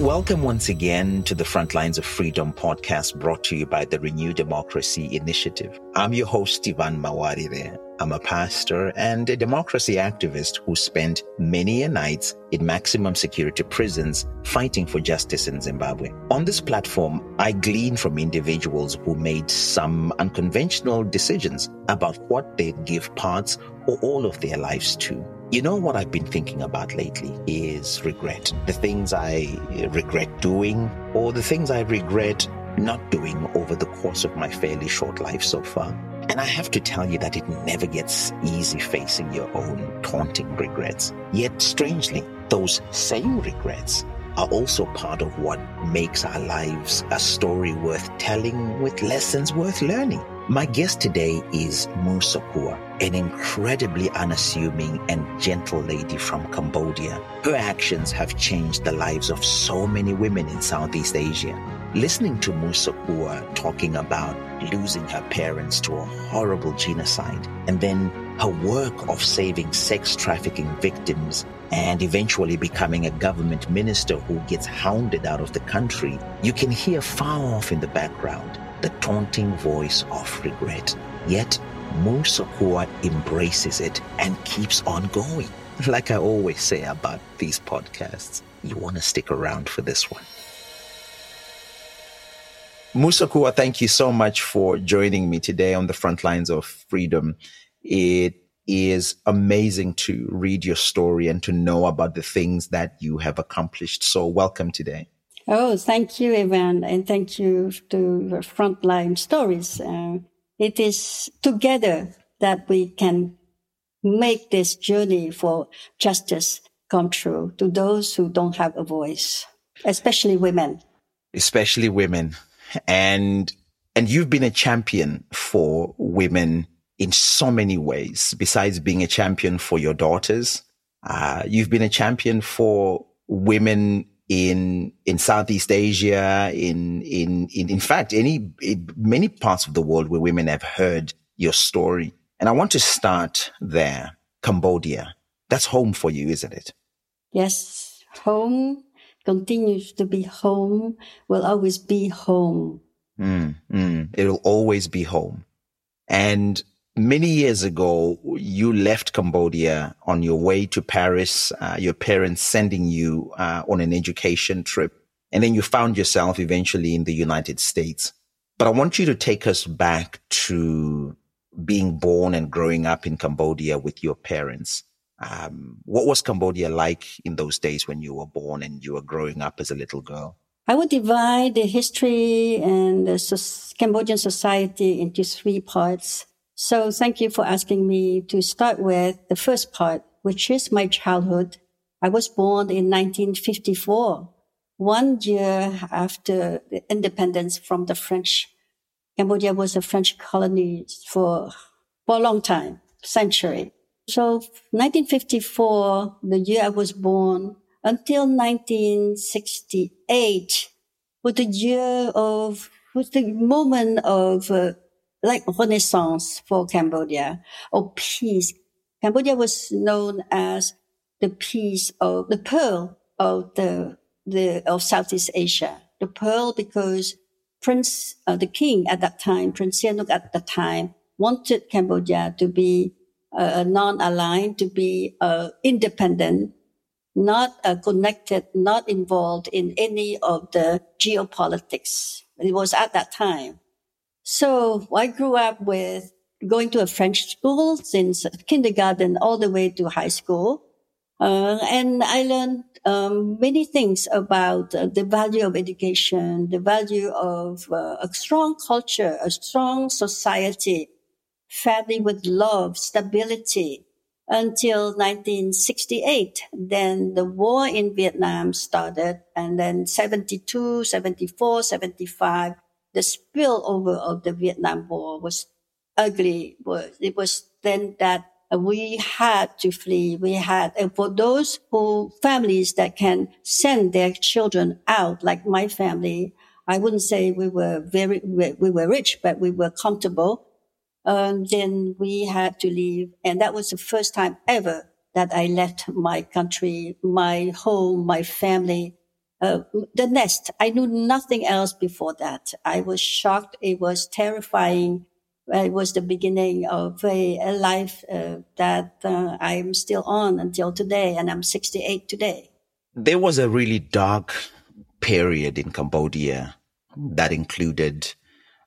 Welcome once again to the Frontlines of Freedom podcast brought to you by the Renew Democracy Initiative. I'm your host, Evan Mawarire. I'm a pastor and a democracy activist who spent many a nights in maximum security prisons fighting for justice in Zimbabwe. On this platform, I glean from individuals who made some unconventional decisions about what they'd give parts or all of their lives to. You know what I've been thinking about lately is regret. The things I regret doing or the things I regret not doing over the course of my fairly short life so far. And I have to tell you that it never gets easy facing your own taunting regrets. Yet, strangely, those same regrets are also part of what makes our lives a story worth telling with lessons worth learning. My guest today is Mu Sochua, an incredibly unassuming and gentle lady from Cambodia. Her actions have changed the lives of so many women in Southeast Asia. Listening to Mu Sochua talking about losing her parents to a horrible genocide and then her work of saving sex trafficking victims and eventually becoming a government minister who gets hounded out of the country, you can hear far off in the background the taunting voice of regret. Yet, Mu Sochua embraces it and keeps on going. Like I always say about these podcasts, you want to stick around for this one. Mu Sochua, thank you so much for joining me today on the front lines of freedom. It is amazing to read your story and to know about the things that you have accomplished. So welcome today. Oh, thank you, Evan, and thank you to Frontline Stories. Uh, it is together that we can make this journey for justice come true to those who don't have a voice, especially women. Especially women. And, and you've been a champion for women in so many ways, besides being a champion for your daughters. Uh, you've been a champion for women in in Southeast Asia, in in in in fact, any in many parts of the world where women have heard your story. And I want to start there, Cambodia. That's home for you, isn't it? Yes, home continues to be home. Will always be home. Mm, mm, it'll always be home. And many years ago, you left Cambodia on your way to Paris, uh, your parents sending you uh, on an education trip. And then you found yourself eventually in the United States. But I want you to take us back to being born and growing up in Cambodia with your parents. Um, what was Cambodia like in those days when you were born and you were growing up as a little girl? I would divide the history and the so- Cambodian society into three parts. So thank you for asking me to start with the first part, which is my childhood. I was born in 1954, one year after the independence from the French. Cambodia was a French colony for, for a long time, century. So 1954, the year I was born, until 1968, was the year of, was the moment of uh, like renaissance for Cambodia or peace. Cambodia was known as the peace of the pearl of the, the, of Southeast Asia. The pearl because Prince, uh, the king at that time, Prince Sihanouk at that time wanted Cambodia to be uh, non-aligned, to be uh, independent, not uh, connected, not involved in any of the geopolitics. It was at that time. So I grew up with going to a French school since kindergarten all the way to high school. Uh, and I learned um, many things about uh, the value of education, the value of uh, a strong culture, a strong society, family with love, stability, until 1968. Then the war in Vietnam started, and then 72, 74, 75 the spillover of the Vietnam War was ugly. It was then that we had to flee. We had, and for those who families that can send their children out, like my family, I wouldn't say we were very, we were rich, but we were comfortable. Um, then we had to leave. And that was the first time ever that I left my country, my home, my family, uh, the nest. I knew nothing else before that. I was shocked. It was terrifying. It was the beginning of a, a life uh, that uh, I'm still on until today, and I'm 68 today. There was a really dark period in Cambodia that included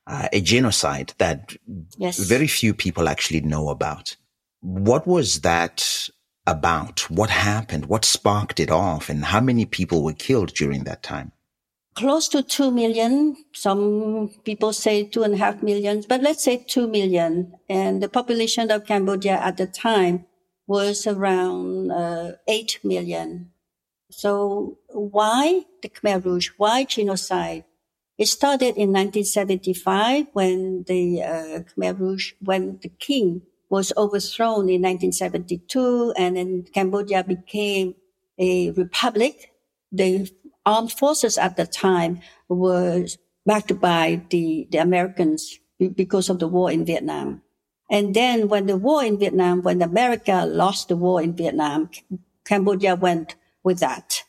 uh, a genocide that yes. very few people actually know about. What was that about? What happened? What sparked it off? And how many people were killed during that time? Close to 2 million. Some people say two and a half million, but let's say 2 million. And the population of Cambodia at the time was around uh, 8 million. So why the Khmer Rouge? Why genocide? It started in 1975 when the uh, Khmer Rouge, when the king was overthrown in 1972 and then Cambodia became a republic. The armed forces at the time were backed by the, the Americans because of the war in Vietnam. And then when the war in Vietnam, when America lost the war in Vietnam, Cambodia went with that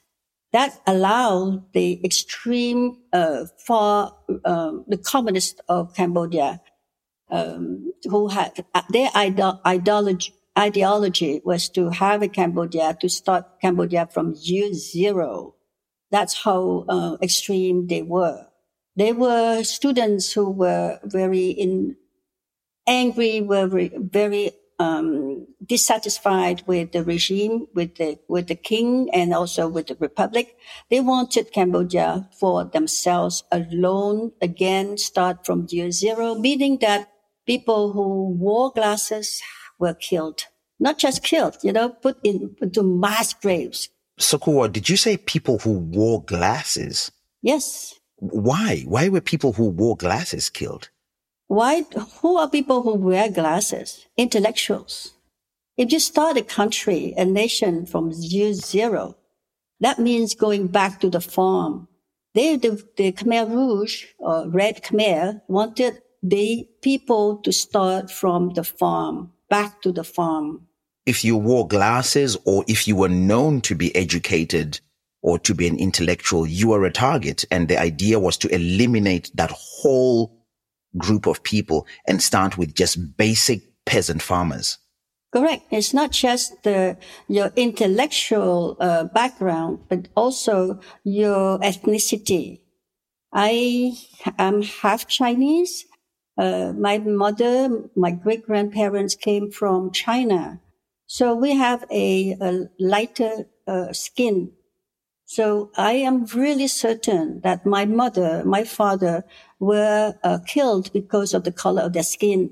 that allowed the extreme uh, far um, the communists of Cambodia, um, who had uh, their ide- ideology ideology was to have a Cambodia to start Cambodia from year zero. That's how uh, extreme they were. They were students who were very in angry, were very, very um, dissatisfied with the regime, with the with the king, and also with the republic. They wanted Cambodia for themselves alone again, start from year zero, meaning that people who wore glasses were killed, not just killed, you know, put in into mass graves. Sochua, did you say people who wore glasses? Yes. Why? Why were people who wore glasses killed? Why, who are people who wear glasses? Intellectuals. If you start a country, a nation from year zero, that means going back to the farm. They, the, the Khmer Rouge or Red Khmer wanted the people to start from the farm, back to the farm. If you wore glasses or if you were known to be educated or to be an intellectual, you were a target. And the idea was to eliminate that whole group of people and start with just basic peasant farmers. Correct. It's not just the, your intellectual uh, background, but also your ethnicity. I am half Chinese. Uh, my mother, my great grandparents came from China. So we have a, a lighter uh, skin so I am really certain that my mother, my father were uh, killed because of the color of their skin.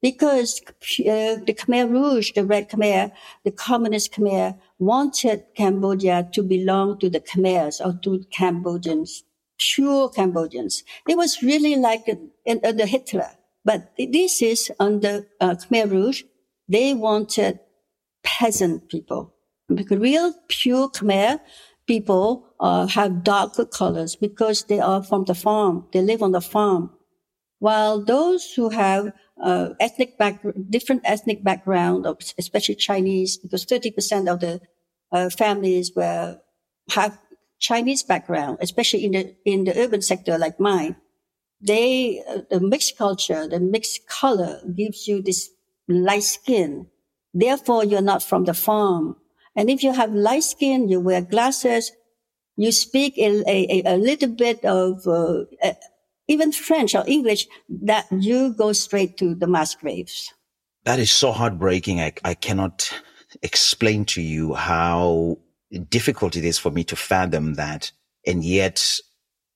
Because uh, the Khmer Rouge, the Red Khmer, the Communist Khmer wanted Cambodia to belong to the Khmers or to Cambodians, pure Cambodians. It was really like under Hitler. But this is under uh, Khmer Rouge. They wanted peasant people. Because real pure Khmer people uh, have darker colors because they are from the farm. They live on the farm. While those who have uh, ethnic back, different ethnic background, especially Chinese, because 30% of the uh, families were, have Chinese background, especially in the, in the urban sector like mine. They, uh, the mixed culture, the mixed color gives you this light skin. Therefore, you're not from the farm. And if you have light skin, you wear glasses, you speak a, a, a little bit of uh, uh, even French or English, that you go straight to the mass graves. That is so heartbreaking. I, I cannot explain to you how difficult it is for me to fathom that. And yet,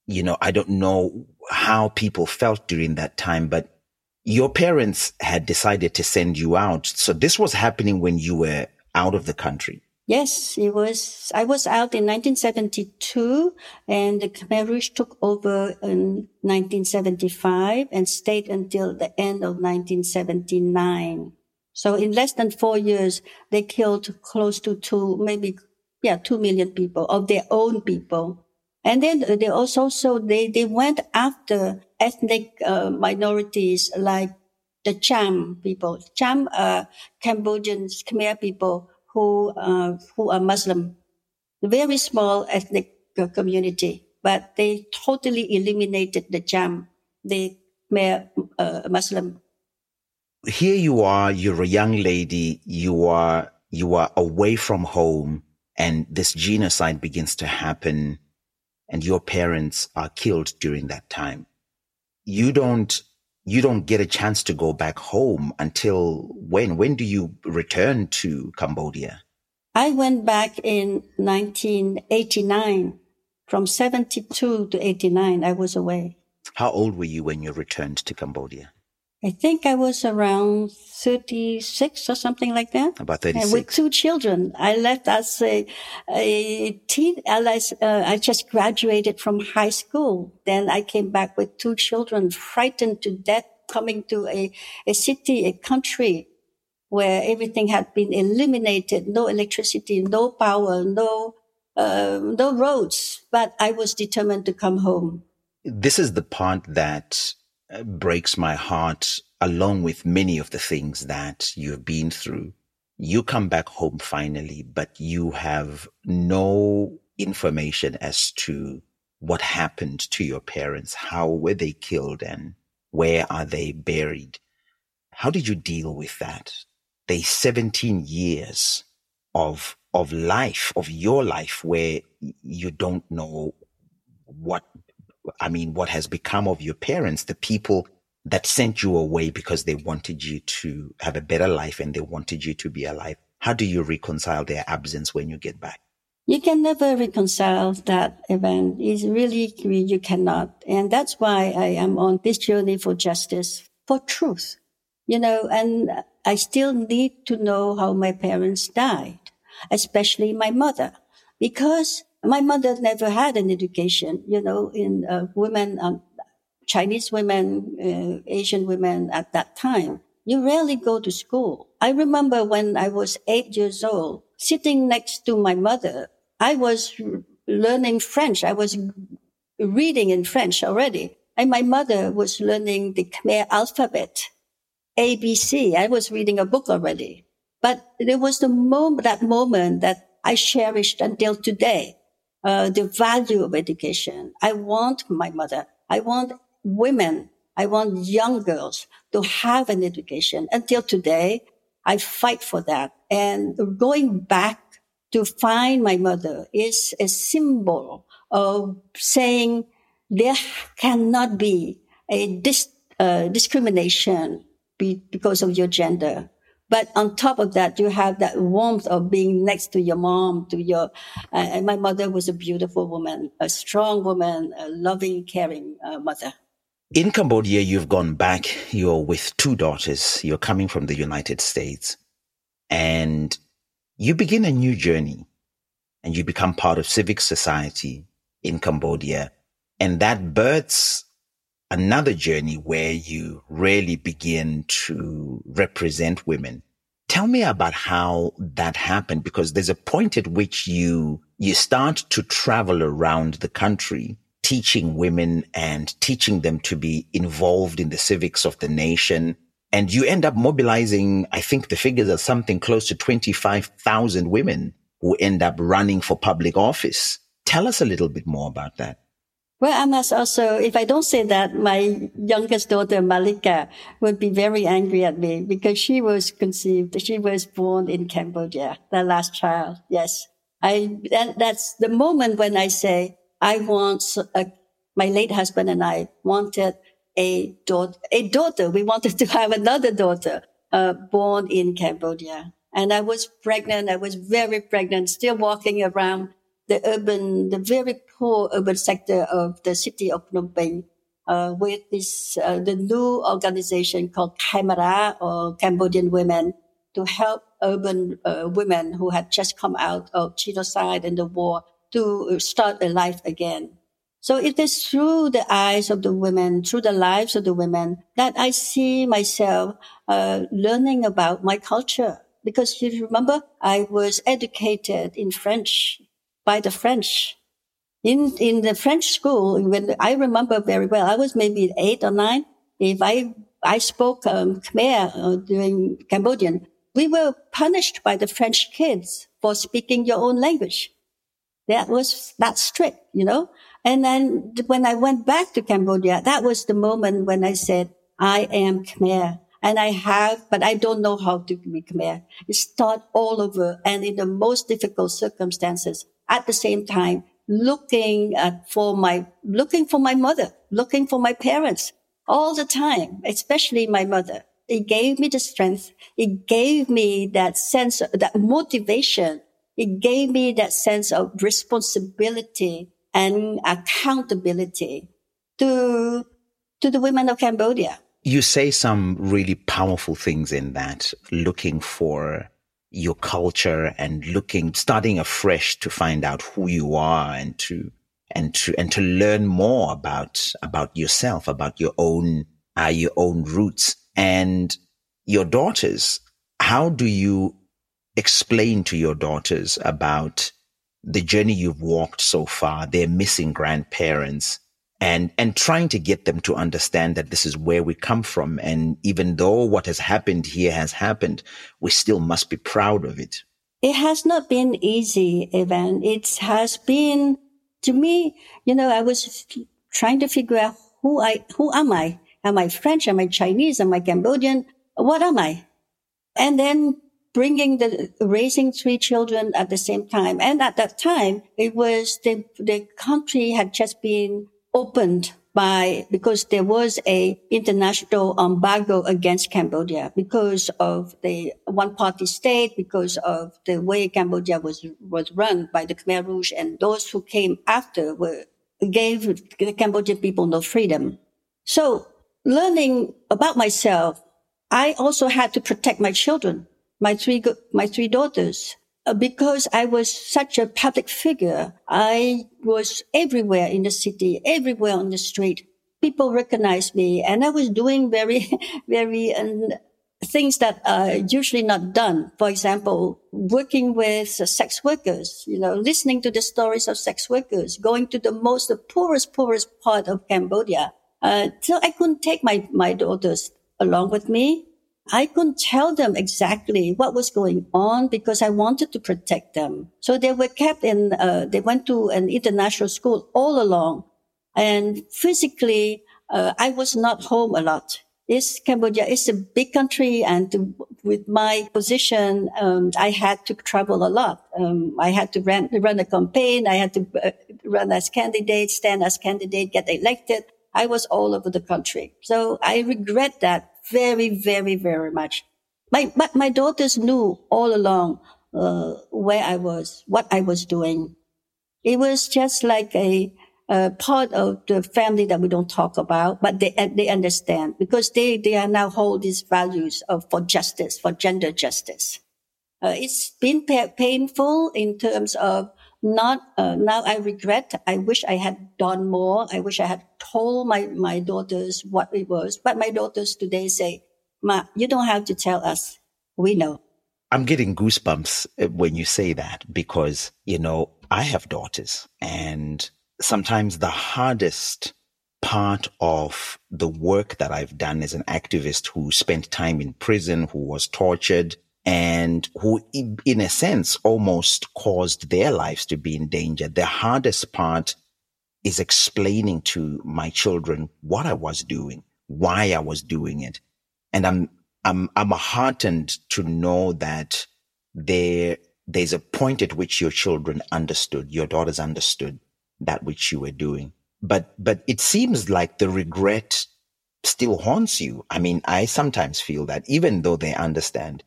you know, I don't know how people felt during that time, but your parents had decided to send you out. So this was happening when you were out of the country. Yes, it was. I was out in 1972 and the Khmer Rouge took over in 1975 and stayed until the end of 1979. So in less than four years, they killed close to two, maybe, yeah, two million people of their own people. And then they also, so they, they went after ethnic uh, minorities like the Cham people. Cham, uh, Cambodians, Khmer people who uh, who are Muslim, very small ethnic community, but they totally eliminated the Cham, the Khmer uh, Muslim. Here you are, you're a young lady, you are, you are away from home and this genocide begins to happen and your parents are killed during that time. You don't, you don't get a chance to go back home until when? When do you return to Cambodia? I went back in 1989. From 72 to 89, I was away. How old were you when you returned to Cambodia? I think I was around 36 or something like that. About 36. And with two children. I left as a, a teen, uh, I just graduated from high school. Then I came back with two children, frightened to death, coming to a, a city, a country where everything had been eliminated, no electricity, no power, no, uh, no roads. But I was determined to come home. This is the part that breaks my heart along with many of the things that you've been through. You come back home finally, but you have no information as to what happened to your parents. How were they killed and where are they buried? How did you deal with that? They 17 years of, of life, of your life where you don't know what, I mean, what has become of your parents, the people that sent you away because they wanted you to have a better life and they wanted you to be alive. How do you reconcile their absence when you get back? You can never reconcile that event. It's really, you cannot. And that's why I am on this journey for justice, for truth, you know, and I still need to know how my parents died, especially my mother, because my mother never had an education, you know, in uh, women, um, Chinese women, uh, Asian women at that time. You rarely go to school. I remember when I was eight years old, sitting next to my mother, I was learning French. I was reading in French already. And my mother was learning the Khmer alphabet. ABC. I was reading a book already. But there was the moment, that moment that I cherished until today. Uh, the value of education. I want my mother. I want women. I want young girls to have an education. Until today, I fight for that. And going back to find my mother is a symbol of saying there cannot be a dis, uh, discrimination be, because of your gender. But on top of that, you have that warmth of being next to your mom, to your, uh, and my mother was a beautiful woman, a strong woman, a loving, caring uh, mother. In Cambodia, you've gone back. You're with two daughters. You're coming from the United States and you begin a new journey and you become part of civic society in Cambodia. And that births another journey where you really begin to represent women. Tell me about how that happened because there's a point at which you, you start to travel around the country teaching women and teaching them to be involved in the civics of the nation. And you end up mobilizing, I think the figures are something close to 25,000 women who end up running for public office. Tell us a little bit more about that. Well, I must also, if I don't say that, my youngest daughter, Malika, would be very angry at me because she was conceived, she was born in Cambodia, the last child. Yes. I, that, that's the moment when I say, I want a, my late husband and I wanted a daughter, a daughter. We wanted to have another daughter, uh, born in Cambodia. And I was pregnant. I was very pregnant, still walking around the urban, the very poor urban sector of the city of Phnom Penh, uh, with this, uh, the new organization called Khemara Cambodian Women to help urban uh, women who had just come out of genocide and the war to start a life again. So it is through the eyes of the women, through the lives of the women that I see myself uh, learning about my culture. Because you remember, I was educated in French by the French. In, in the French school, when I remember very well, I was maybe eight or nine. If I, I spoke um, Khmer uh, during Cambodian, we were punished by the French kids for speaking your own language. that was that strict, you know. And then when I went back to Cambodia, that was the moment when I said, I am Khmer. And I have, but I don't know how to be Khmer. It's taught all over and in the most difficult circumstances. At the same time, looking at for my, looking for my mother, looking for my parents all the time, especially my mother. It gave me the strength. It gave me that sense, that motivation. It gave me that sense of responsibility and accountability to, to the women of Cambodia. You say some really powerful things in that, looking for your culture and looking, starting afresh to find out who you are and to, and to, and to learn more about, about yourself, about your own, uh, your own roots and your daughters. How do you explain to your daughters about the journey you've walked so far, their missing grandparents, and and trying to get them to understand that this is where we come from. And even though what has happened here has happened we still must be proud of it. It has not been easy evan it has been to me you know i was trying to figure out who i who am i? Am i french? Am i chinese? Am i cambodian? What am i? And then bringing the raising three children at the same time. And at that time it was the the country had just been opened by because there was a international embargo against Cambodia because of the one party state, because of the way Cambodia was was run by the Khmer Rouge, and those who came after were gave the Cambodian people no freedom. So learning about myself, I also had to protect my children, my three my three daughters. Uh, because I was such a public figure, I was everywhere in the city, everywhere on the street. People recognized me and I was doing very, very um, things that are usually not done. For example, working with sex workers, you know, listening to the stories of sex workers, going to the most, the poorest, poorest part of Cambodia. Uh, so I couldn't take my, my daughters along with me. I couldn't tell them exactly what was going on because I wanted to protect them. So they were kept in, uh, they went to an international school all along. And physically, uh, I was not home a lot. It's Cambodia is a big country and to, with my position, um, I had to travel a lot. Um, I had to run, run a campaign. I had to uh, run as candidate, stand as candidate, get elected. I was all over the country. So I regret that very, very, very much. My, but my daughters knew all along, uh, where I was, what I was doing. It was just like a, a part of the family that we don't talk about, but they, they understand because they, they are now hold these values of, for justice, for gender justice. Uh, it's been pa- painful in terms of not uh, now i regret i wish i had done more. I wish i had told my, my daughters what it was. But my daughters today say ma you don't have to tell us. We know. I'm getting goosebumps uh, when you say that because you know i have daughters and sometimes the hardest part of the work that i've done as an activist who spent time in prison who was tortured and who, in a sense, almost caused their lives to be in danger. The hardest part is explaining to my children what I was doing, why I was doing it. And I'm, I'm, I'm heartened to know that there, there's a point at which your children understood, your daughters understood that which you were doing. But, but it seems like the regret still haunts you. I mean, I sometimes feel that even though they understand,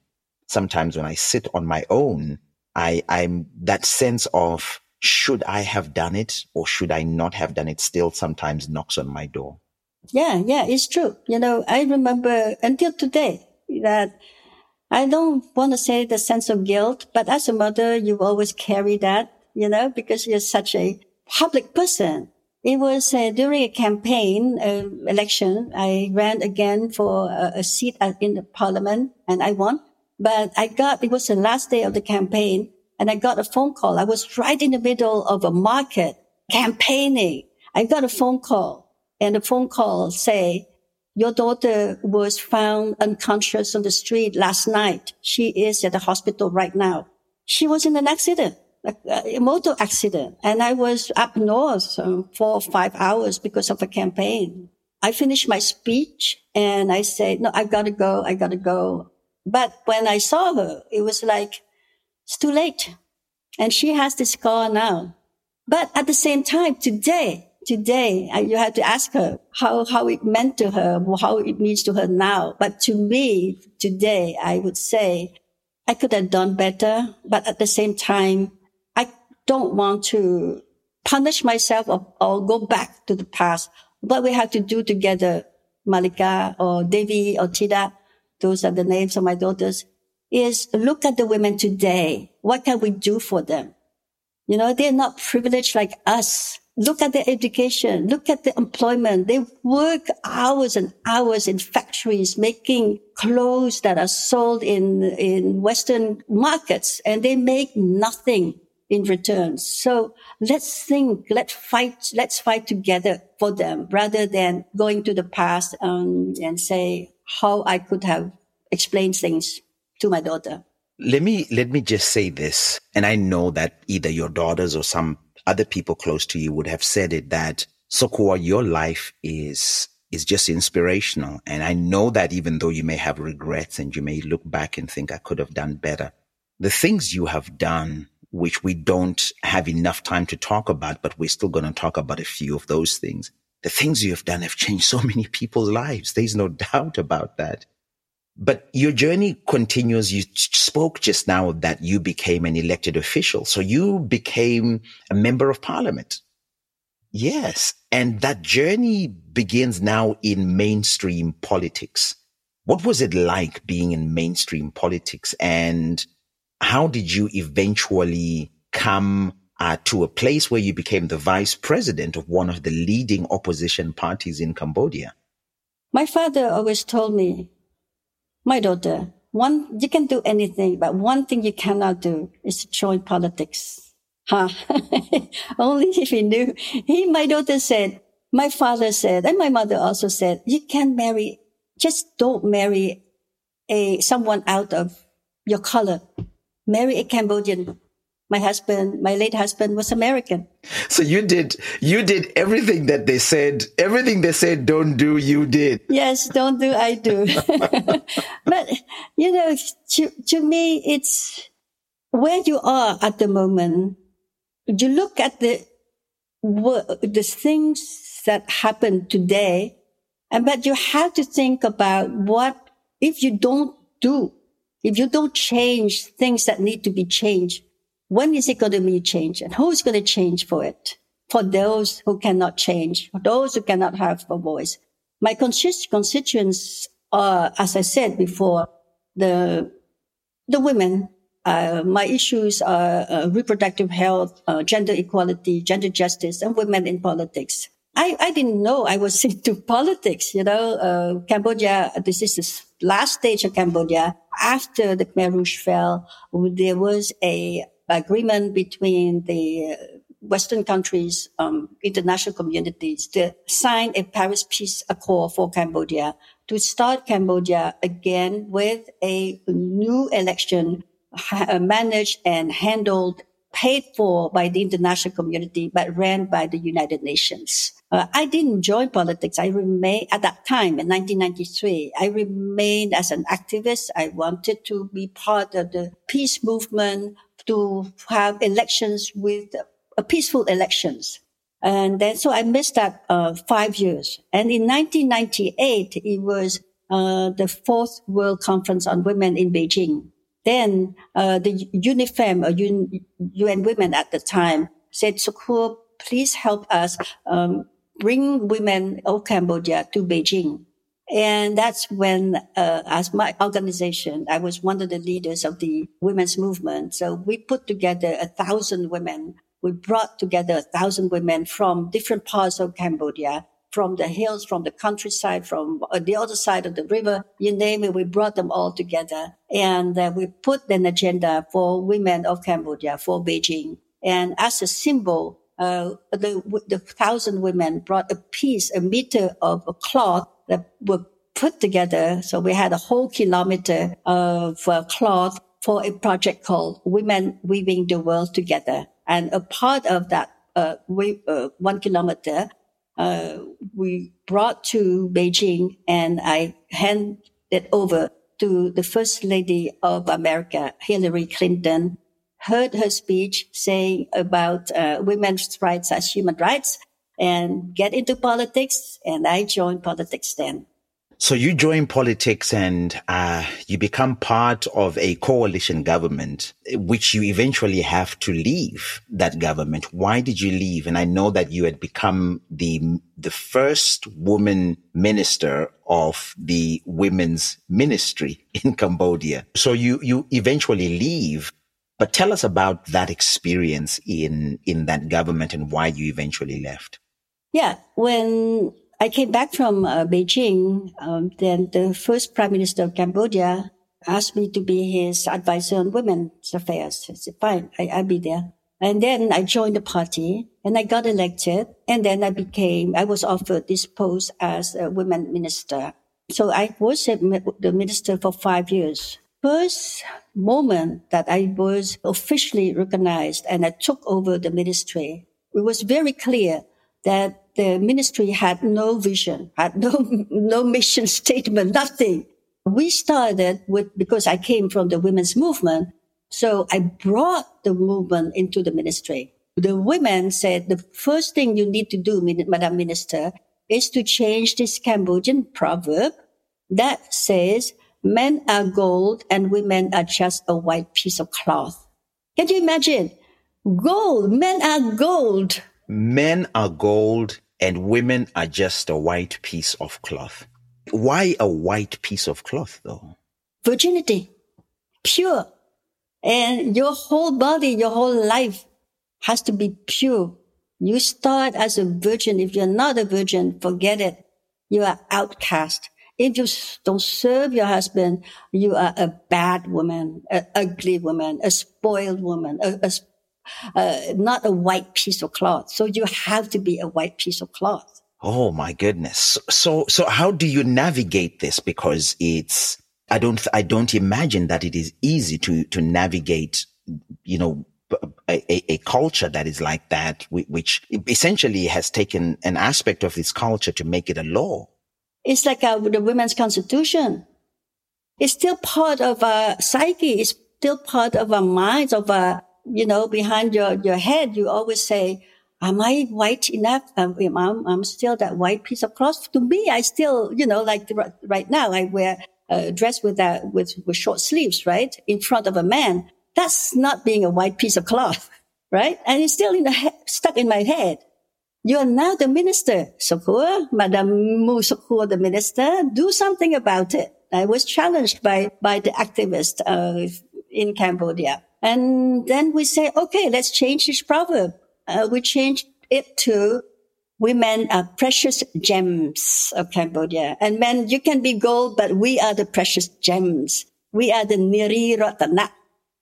sometimes when I sit on my own, I, I'm that sense of should I have done it or should I not have done it still sometimes knocks on my door. Yeah, yeah, it's true. You know, I remember until today that I don't want to say the sense of guilt, but as a mother, you always carry that, you know, because you're such a public person. It was uh, during a campaign uh, election. I ran again for a, a seat in the parliament and I won. But I got, it was the last day of the campaign and I got a phone call. I was right in the middle of a market campaigning. I got a phone call and the phone call say, your daughter was found unconscious on the street last night. She is at the hospital right now. She was in an accident. a, a motor accident and I was up north um, four or five hours because of a campaign. I finished my speech and I said, no, I gotta go. I gotta go. But when I saw her, it was like, it's too late. And she has this scar now. But at the same time, today, today, you have to ask her how, how it meant to her, how it means to her now. But to me, today, I would say I could have done better. But at the same time, I don't want to punish myself or, or go back to the past. What we have to do together, Malika or Devi or Tida, those are the names of my daughters, is look at the women today. What can we do for them? You know, they're not privileged like us. Look at their education. Look at the employment. They work hours and hours in factories making clothes that are sold in, in Western markets and they make nothing in return. So let's think, let's fight, let's fight together for them rather than going to the past um, and say how I could have explained things to my daughter. Let me let me just say this, and I know that either your daughters or some other people close to you would have said it that Sochua, your life is is just inspirational. And I know that even though you may have regrets and you may look back and think I could have done better, the things you have done, which we don't have enough time to talk about, but we're still going to talk about a few of those things. The things you have done have changed so many people's lives. There's no doubt about that. But your journey continues. You spoke just now that you became an elected official. So you became a member of parliament. Yes. And that journey begins now in mainstream politics. What was it like being in mainstream politics? And how did you eventually come uh, to a place where you became the vice president of one of the leading opposition parties in Cambodia? My father always told me my daughter, one, you can do anything, but one thing you cannot do is join politics. Huh? Only if he knew. He, my daughter said, my father said, and my mother also said, you can marry, just don't marry a, someone out of your color. Marry a Cambodian my husband, my late husband was American. So you did, you did everything that they said, everything they said don't do, you did. Yes, don't do, I do. but, you know, to, to me, it's where you are at the moment. You look at the, the things that happen today, and but you have to think about what, if you don't do, if you don't change things that need to be changed, when is it going to be changed and who's going to change for it? For those who cannot change, for those who cannot have a voice. My constituents are, as I said before, the, the women. Uh, my issues are uh, reproductive health, uh, gender equality, gender justice, and women in politics. I, I didn't know I was into politics, you know, uh, Cambodia, this is the last stage of Cambodia. After the Khmer Rouge fell, there was a agreement between the Western countries, um, international communities to sign a Paris Peace Accord for Cambodia to start Cambodia again with a new election ha- managed and handled, paid for by the international community, but ran by the United Nations. Uh, I didn't join politics. I remained at that time in 1993. I remained as an activist. I wanted to be part of the peace movement to have elections with uh, peaceful elections. And then, so I missed that uh, five years. And in 1998, it was uh, the fourth World Conference on Women in Beijing. Then uh, the UNIFEM, or UN Women at the time, said, Sochua, please help us um, bring women of Cambodia to Beijing. And that's when, uh, as my organization, I was one of the leaders of the women's movement. So we put together a thousand women. We brought together a thousand women from different parts of Cambodia, from the hills, from the countryside, from uh, the other side of the river, you name it. We brought them all together and uh, we put an agenda for women of Cambodia for Beijing. And as a symbol, uh, the, the thousand women brought a piece, a meter of a cloth that were put together. So we had a whole kilometer of uh, cloth for a project called Women Weaving the World Together. And a part of that uh, we, uh, one kilometer, uh, we brought to Beijing and I handed it over to the First Lady of America, Hillary Clinton, heard her speech saying about uh, women's rights as human rights and get into politics. And I joined politics then. So you join politics and uh, you become part of a coalition government, which you eventually have to leave that government. Why did you leave? And I know that you had become the the first woman minister of the women's ministry in Cambodia. So you you eventually leave. But tell us about that experience in in that government and why you eventually left. Yeah, when I came back from uh, Beijing. Um, then the first prime minister of Cambodia asked me to be his advisor on women's affairs. I said, fine, I, I'll be there. And then I joined the party and I got elected. And then I became, I was offered this post as a women minister. So I was the minister for five years. First moment that I was officially recognized and I took over the ministry, it was very clear that the ministry had no vision, had no, no mission statement, nothing. We started with, because I came from the women's movement. So I brought the movement into the ministry. The women said the first thing you need to do, Madam Minister, is to change this Cambodian proverb that says men are gold and women are just a white piece of cloth. Can you imagine? Gold, men are gold men are gold and women are just a white piece of cloth. Why a white piece of cloth though? Virginity, pure. And your whole body, your whole life has to be pure. You start as a virgin. If you're not a virgin, forget it. You are outcast. If you don't serve your husband, you are a bad woman, an ugly woman, a spoiled woman, a, a uh, not a white piece of cloth. So you have to be a white piece of cloth. Oh my goodness. So, so how do you navigate this? Because it's, I don't, I don't imagine that it is easy to, to navigate, you know, a, a, a, culture that is like that, which essentially has taken an aspect of this culture to make it a law. It's like our, the women's constitution. It's still part of our psyche. It's still part of our minds, of our you know, behind your, your head, you always say, am I white enough? I'm, I'm still that white piece of cloth. To me, I still, you know, like right now, I wear a dress with that, with, with short sleeves, right? In front of a man. That's not being a white piece of cloth, right? And it's still in the he- stuck in my head. You are now the minister, Sochua, Madame Mu the minister. Do something about it. I was challenged by, by the activists, uh, in Cambodia. And then we say, okay, let's change this proverb. Uh, we change it to women are precious gems of Cambodia. And men, you can be gold, but we are the precious gems. We are the Neary Rattanak.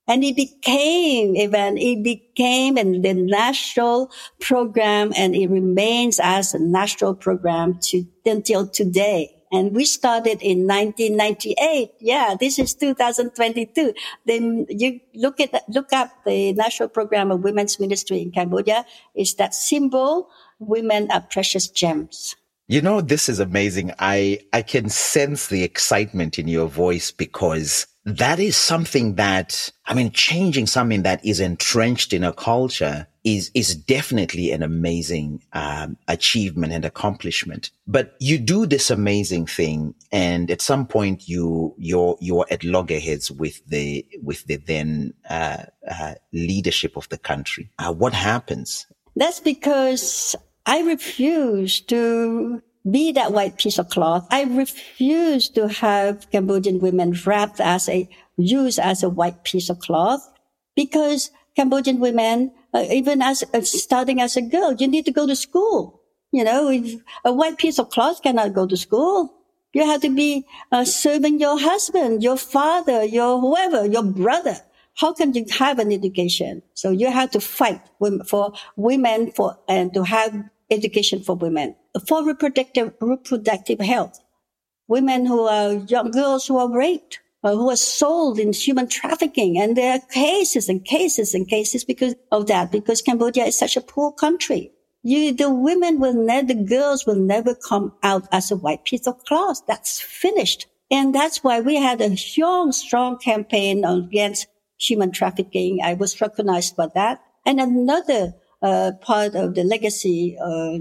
And it became even, it became the national program and it remains as a national program to, until today. And we started in 1998. Yeah, this is 2022. Then you look at, look up the National Program of Women's Ministry in Cambodia. Is that symbol? Women are precious gems. You know, this is amazing. I, I can sense the excitement in your voice because that is something that, I mean, changing something that is entrenched in a culture is is definitely an amazing um, achievement and accomplishment. But you do this amazing thing, and at some point you you're you're at loggerheads with the with the then uh, uh, leadership of the country. Uh, what happens? That's because I refuse to be that white piece of cloth. I refuse to have Cambodian women wrapped as a used as a white piece of cloth because Cambodian women uh, even as uh, starting as a girl, you need to go to school. You know, a white piece of cloth cannot go to school. You have to be uh, serving your husband, your father, your whoever, your brother. How can you have an education? So you have to fight for women for and to have education for women for reproductive reproductive health. Women who are young girls who are raped uh, who are sold in human trafficking. And there are cases and cases and cases because of that, because Cambodia is such a poor country. You, the women will never, the girls will never come out as a white piece of cloth. That's finished. And that's why we had a strong, strong campaign against human trafficking. I was recognized for that. And another uh, part of the legacy uh,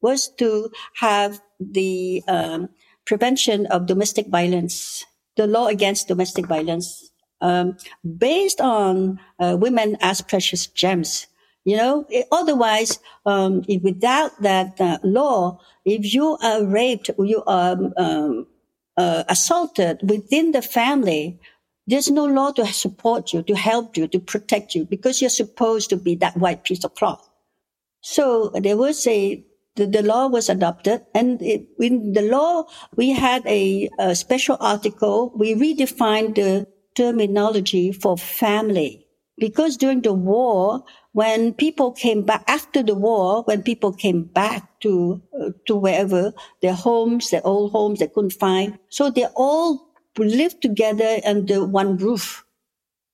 was to have the um, prevention of domestic violence, the law against domestic violence, um, based on uh, women as precious gems. You know, it, otherwise, um, without that uh, law, if you are raped, you are um, uh, assaulted within the family, there's no law to support you, to help you, to protect you, because you're supposed to be that white piece of cloth. So there was a the, the law was adopted, and it, in the law we had a, a special article. We redefined the terminology for family because during the war, when people came back after the war, when people came back to uh, to wherever their homes, their old homes, they couldn't find, so they all live together under one roof.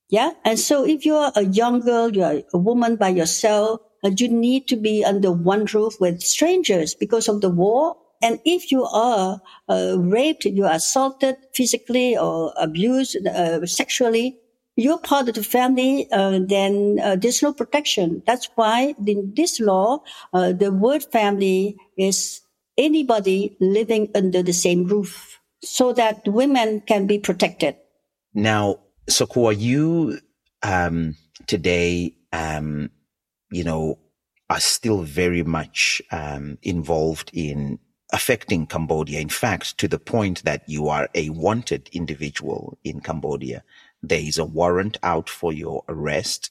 Yeah. And so if you're a young girl, you're a woman by yourself, you need to be under one roof with strangers because of the war. And if you are uh, raped, you are assaulted physically or abused uh, sexually, you're part of the family, uh, then uh, there's no protection. That's why in this law, uh, the word family is anybody living under the same roof so that women can be protected. Now, Sochua, you um, today, um, you know, are still very much um, involved in affecting Cambodia. In fact, to the point that you are a wanted individual in Cambodia. There is a warrant out for your arrest.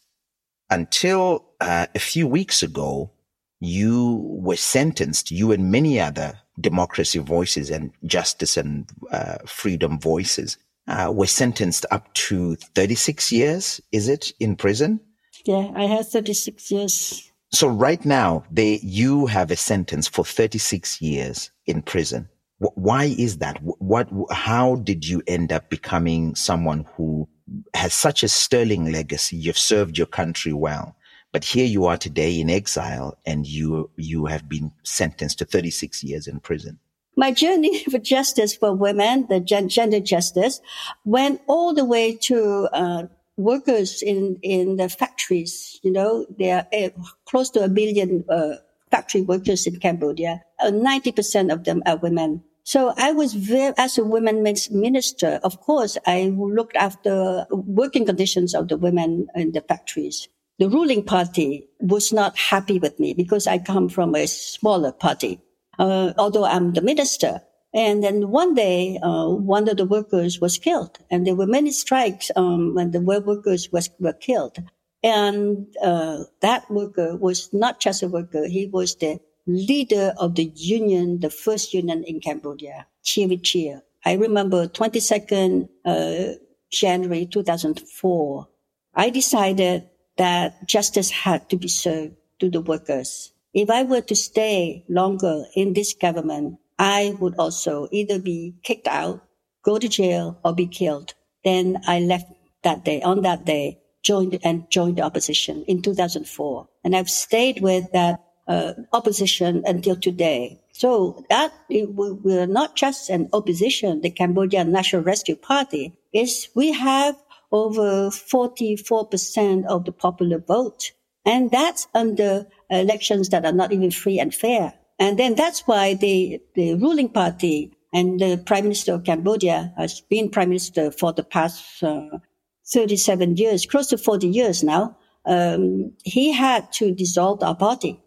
Until uh, a few weeks ago, you were sentenced, you and many other democracy voices and justice and uh, freedom voices uh, were sentenced up to 36 years, is it, in prison? Yeah, I had 36 years. So right now, they, you have a sentence for 36 years in prison. Why is that? What, how did you end up becoming someone who has such a sterling legacy? You've served your country well. But here you are today in exile and you, you have been sentenced to 36 years in prison. My journey for justice for women, the gender justice, went all the way to, uh, workers in, in the factories. You know, there are uh, close to a billion, uh, factory workers in Cambodia. 90% uh, of them are women. So I was very, as a women minister, of course, I looked after working conditions of the women in the factories the ruling party was not happy with me because I come from a smaller party, uh, although I'm the minister. And then one day, uh, one of the workers was killed, and there were many strikes um, when the workers was, were killed. And uh, that worker was not just a worker; he was the leader of the union, the first union in Cambodia, Chea I remember 22nd uh, January 2004. I decided that justice had to be served to the workers. If I were to stay longer in this government, I would also either be kicked out, go to jail, or be killed. Then I left that day, on that day, joined and joined the opposition in 2004. And I've stayed with that uh, opposition until today. So that we're not just an opposition, the Cambodian National Rescue Party is we have over 44% of the popular vote. And that's under elections that are not even free and fair. And then that's why the, the ruling party and the prime minister of Cambodia has been prime minister for the past uh, 37 years, close to 40 years now. Um, he had to dissolve our party.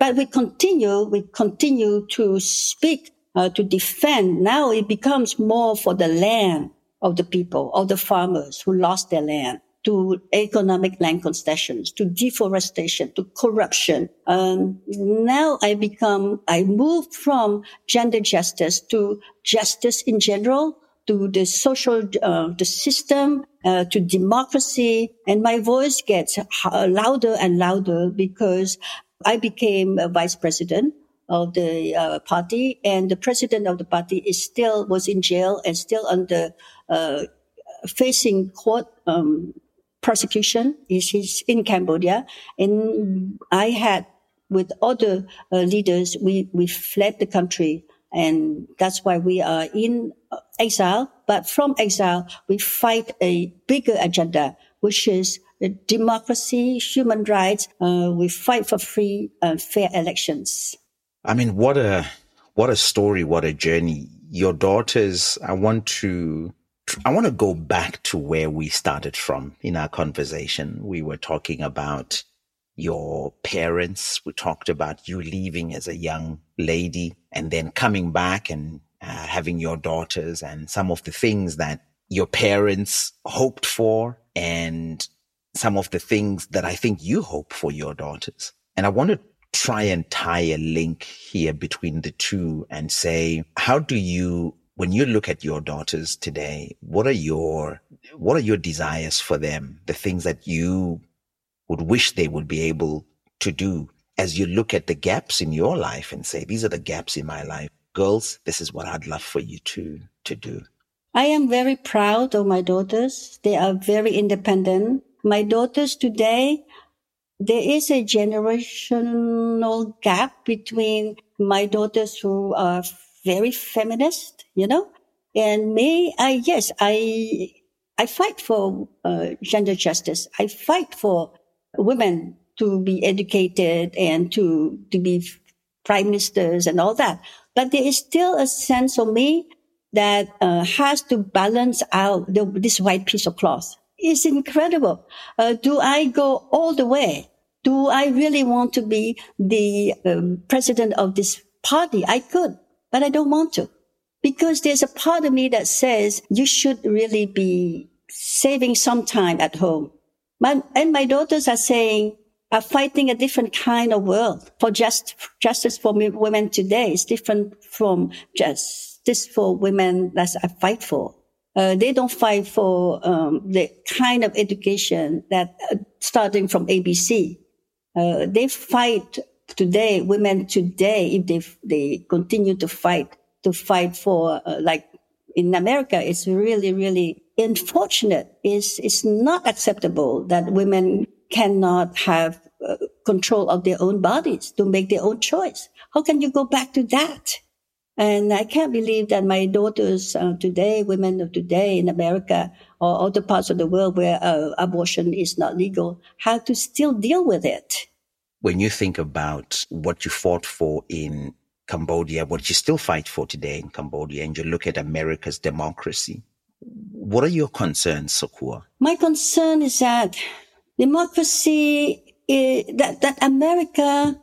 But we continue, we continue to speak, uh, to defend. Now it becomes more for the land of the people, of the farmers who lost their land to economic land concessions, to deforestation, to corruption. Um, now I become, I moved from gender justice to justice in general, to the social, uh, the system, uh, to democracy. And my voice gets louder and louder because I became a vice president of the uh, party and the president of the party is still was in jail and still under uh, facing court um, prosecution. He's in Cambodia, and I had with other uh, leaders, we we fled the country, and that's why we are in exile. But from exile, we fight a bigger agenda, which is democracy, human rights. Uh, we fight for free and fair elections. I mean, what a what a story, what a journey. Your daughters, I want to I want to go back to where we started from in our conversation. We were talking about your parents. We talked about you leaving as a young lady and then coming back and uh, having your daughters and some of the things that your parents hoped for and some of the things that I think you hope for your daughters. And I want to try and tie a link here between the two and say, how do you, when you look at your daughters today, what are your, what are your desires for them? The things that you would wish they would be able to do as you look at the gaps in your life and say, these are the gaps in my life. Girls, this is what I'd love for you to, to do. I am very proud of my daughters. They are very independent. My daughters today there is a generational gap between my daughters who are very feminist, you know, and me. I yes, I I fight for uh, gender justice. I fight for women to be educated and to to be prime ministers and all that. But there is still a sense of me that uh, has to balance out the, this white piece of cloth. It's incredible. Uh, do I go all the way? do I really want to be the um, president of this party? I could, but I don't want to because there's a part of me that says you should really be saving some time at home. My, and my daughters are saying, are fighting a different kind of world for just justice for women today. It's different from justice for women that I fight for. Uh, they don't fight for um, the kind of education that uh, starting from ABC uh, they fight today, women today, if they, they continue to fight, to fight for, uh, like in America, it's really, really unfortunate. It's, it's not acceptable that women cannot have uh, control of their own bodies to make their own choice. How can you go back to that? And I can't believe that my daughters uh, today, women of today in America or other parts of the world where uh, abortion is not legal, have to still deal with it. When you think about what you fought for in Cambodia, what you still fight for today in Cambodia, and you look at America's democracy, what are your concerns, Sochua? My concern is that democracy, is, that, that America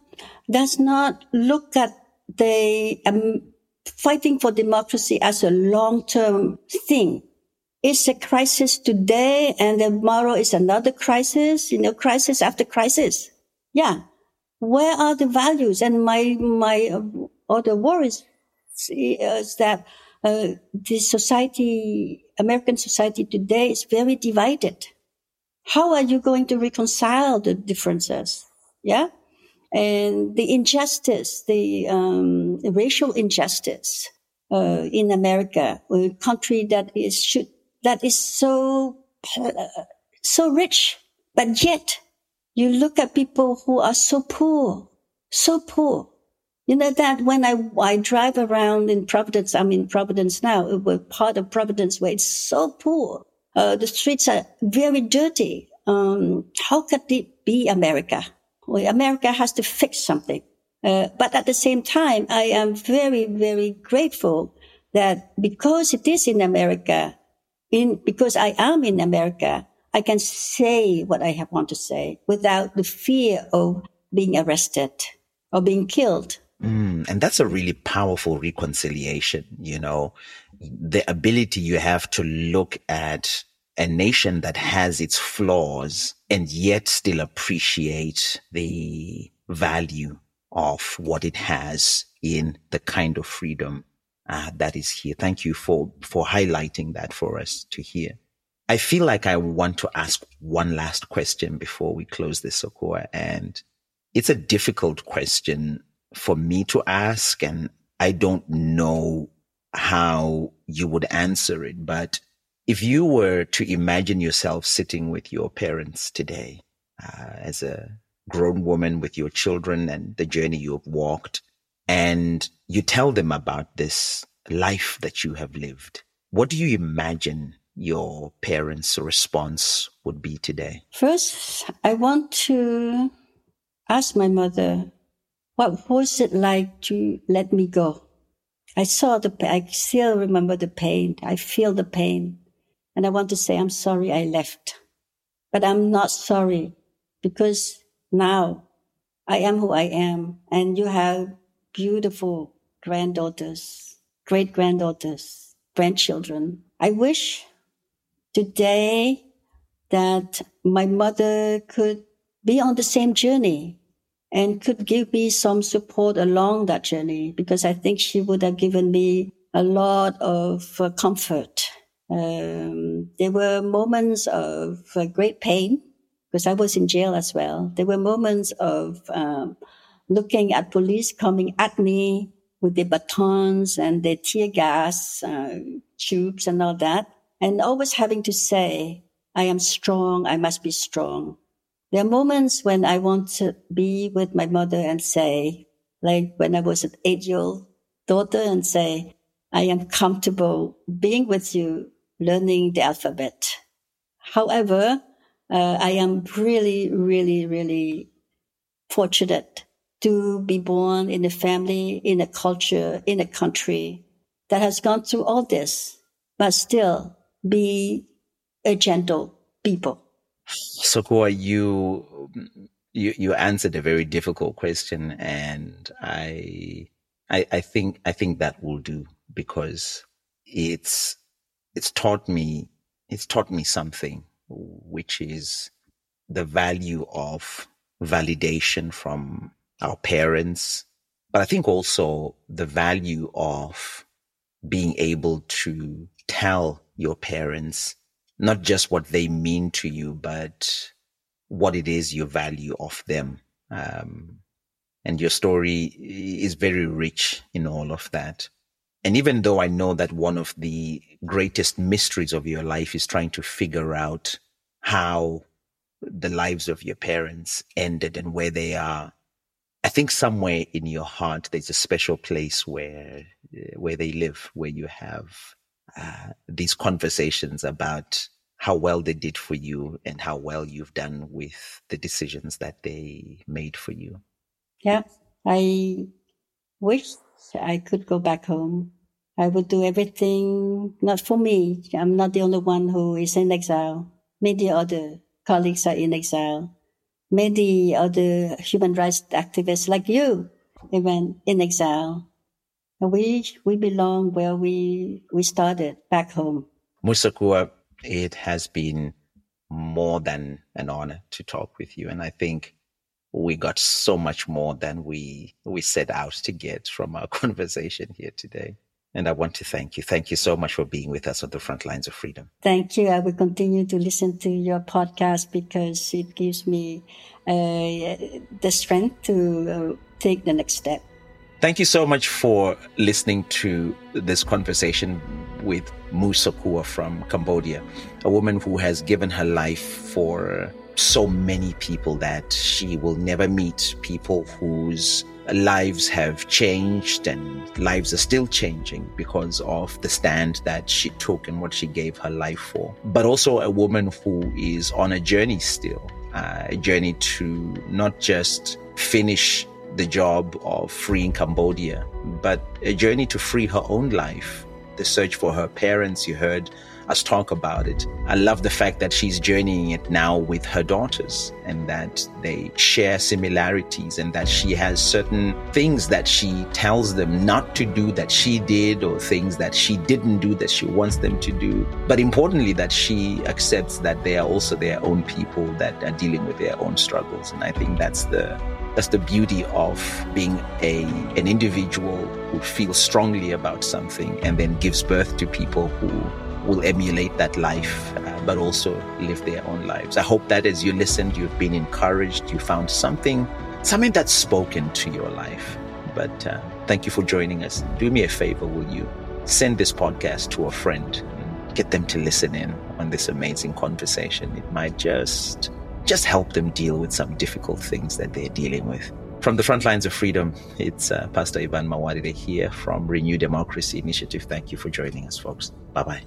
does not look at the um, fighting for democracy as a long-term thing. It's a crisis today and tomorrow is another crisis, you know, crisis after crisis. Yeah. Where are the values? And my, my uh, other worries is that uh, the society, American society today is very divided. How are you going to reconcile the differences? Yeah and the injustice, the um, racial injustice uh, in America, a country that is should that is so uh, so rich, but yet you look at people who are so poor, so poor. You know that when I I drive around in Providence, I'm in Providence now. We're part of Providence where it's so poor. Uh, the streets are very dirty. Um, how could it be America? America has to fix something. Uh, but at the same time, I am very, very grateful that because it is in America, in, because I am in America, I can say what I have want to say without the fear of being arrested or being killed. Mm, and that's a really powerful reconciliation, you know, the ability you have to look at a nation that has its flaws and yet still appreciate the value of what it has in the kind of freedom uh, that is here. Thank you for, for highlighting that for us to hear. I feel like I want to ask one last question before we close this, Sochua. And it's a difficult question for me to ask. And I don't know how you would answer it, but if you were to imagine yourself sitting with your parents today uh, as a grown woman with your children and the journey you have walked, and you tell them about this life that you have lived, what do you imagine your parents' response would be today? First, I want to ask my mother, what was it like to let me go? I saw the, I still remember the pain. I feel the pain. And I want to say, I'm sorry I left. But I'm not sorry because now I am who I am and you have beautiful granddaughters, great granddaughters, grandchildren. I wish today that my mother could be on the same journey and could give me some support along that journey because I think she would have given me a lot of uh, comfort. Um, there were moments of uh, great pain because I was in jail as well. There were moments of um, looking at police coming at me with their batons and their tear gas uh, tubes and all that, and always having to say, "I am strong. I must be strong." There are moments when I want to be with my mother and say, like when I was an eight year old daughter and say, I am comfortable being with you, learning the alphabet. However, uh, I am really, really, really fortunate to be born in a family, in a culture, in a country that has gone through all this, but still be a gentle people. Sochua, you you you answered a very difficult question, and I, I I think I think that will do because it's it's taught me it's taught me something, which is the value of validation from our parents, but I think also the value of being able to tell your parents not just what they mean to you, but what it is you value of them. Um, and your story is very rich in all of that. And even though I know that one of the greatest mysteries of your life is trying to figure out how the lives of your parents ended and where they are, I think somewhere in your heart there's a special place where where they live, where you have uh, these conversations about how well they did for you and how well you've done with the decisions that they made for you. Yeah, I wish I could go back home. I would do everything, not for me. I'm not the only one who is in exile. Many other colleagues are in exile. Many other human rights activists like you, even in exile. And we, we belong where we, we started back home. Mu Sochua, it has been more than an honor to talk with you. And I think we got so much more than we, we set out to get from our conversation here today. And I want to thank you. Thank you so much for being with us on the front lines of freedom. Thank you. I will continue to listen to your podcast because it gives me uh, the strength to uh, take the next step. Thank you so much for listening to this conversation with Mu Sochua from Cambodia, a woman who has given her life for so many people that she will never meet, people whose lives have changed and lives are still changing because of the stand that she took and what she gave her life for. But also a woman who is on a journey still, uh, a journey to not just finish the job of freeing Cambodia, but a journey to free her own life. The search for her parents, you heard us talk about it. I love the fact that she's journeying it now with her daughters and that they share similarities and that she has certain things that she tells them not to do that she did or things that she didn't do that she wants them to do. But importantly, that she accepts that they are also their own people that are dealing with their own struggles. And I think that's the that's the beauty of being a an individual who feels strongly about something and then gives birth to people who will emulate that life, uh, but also live their own lives. I hope that as you listened, you've been encouraged, you found something, something that's spoken to your life. But uh, thank you for joining us. Do me a favor, will you? Send this podcast to a friend get them to listen in on this amazing conversation. It might just just help them deal with some difficult things that they're dealing with. From the front lines of freedom, it's uh, Pastor Evan Mawarire here from Renew Democracy Initiative. Thank you for joining us, folks. Bye bye.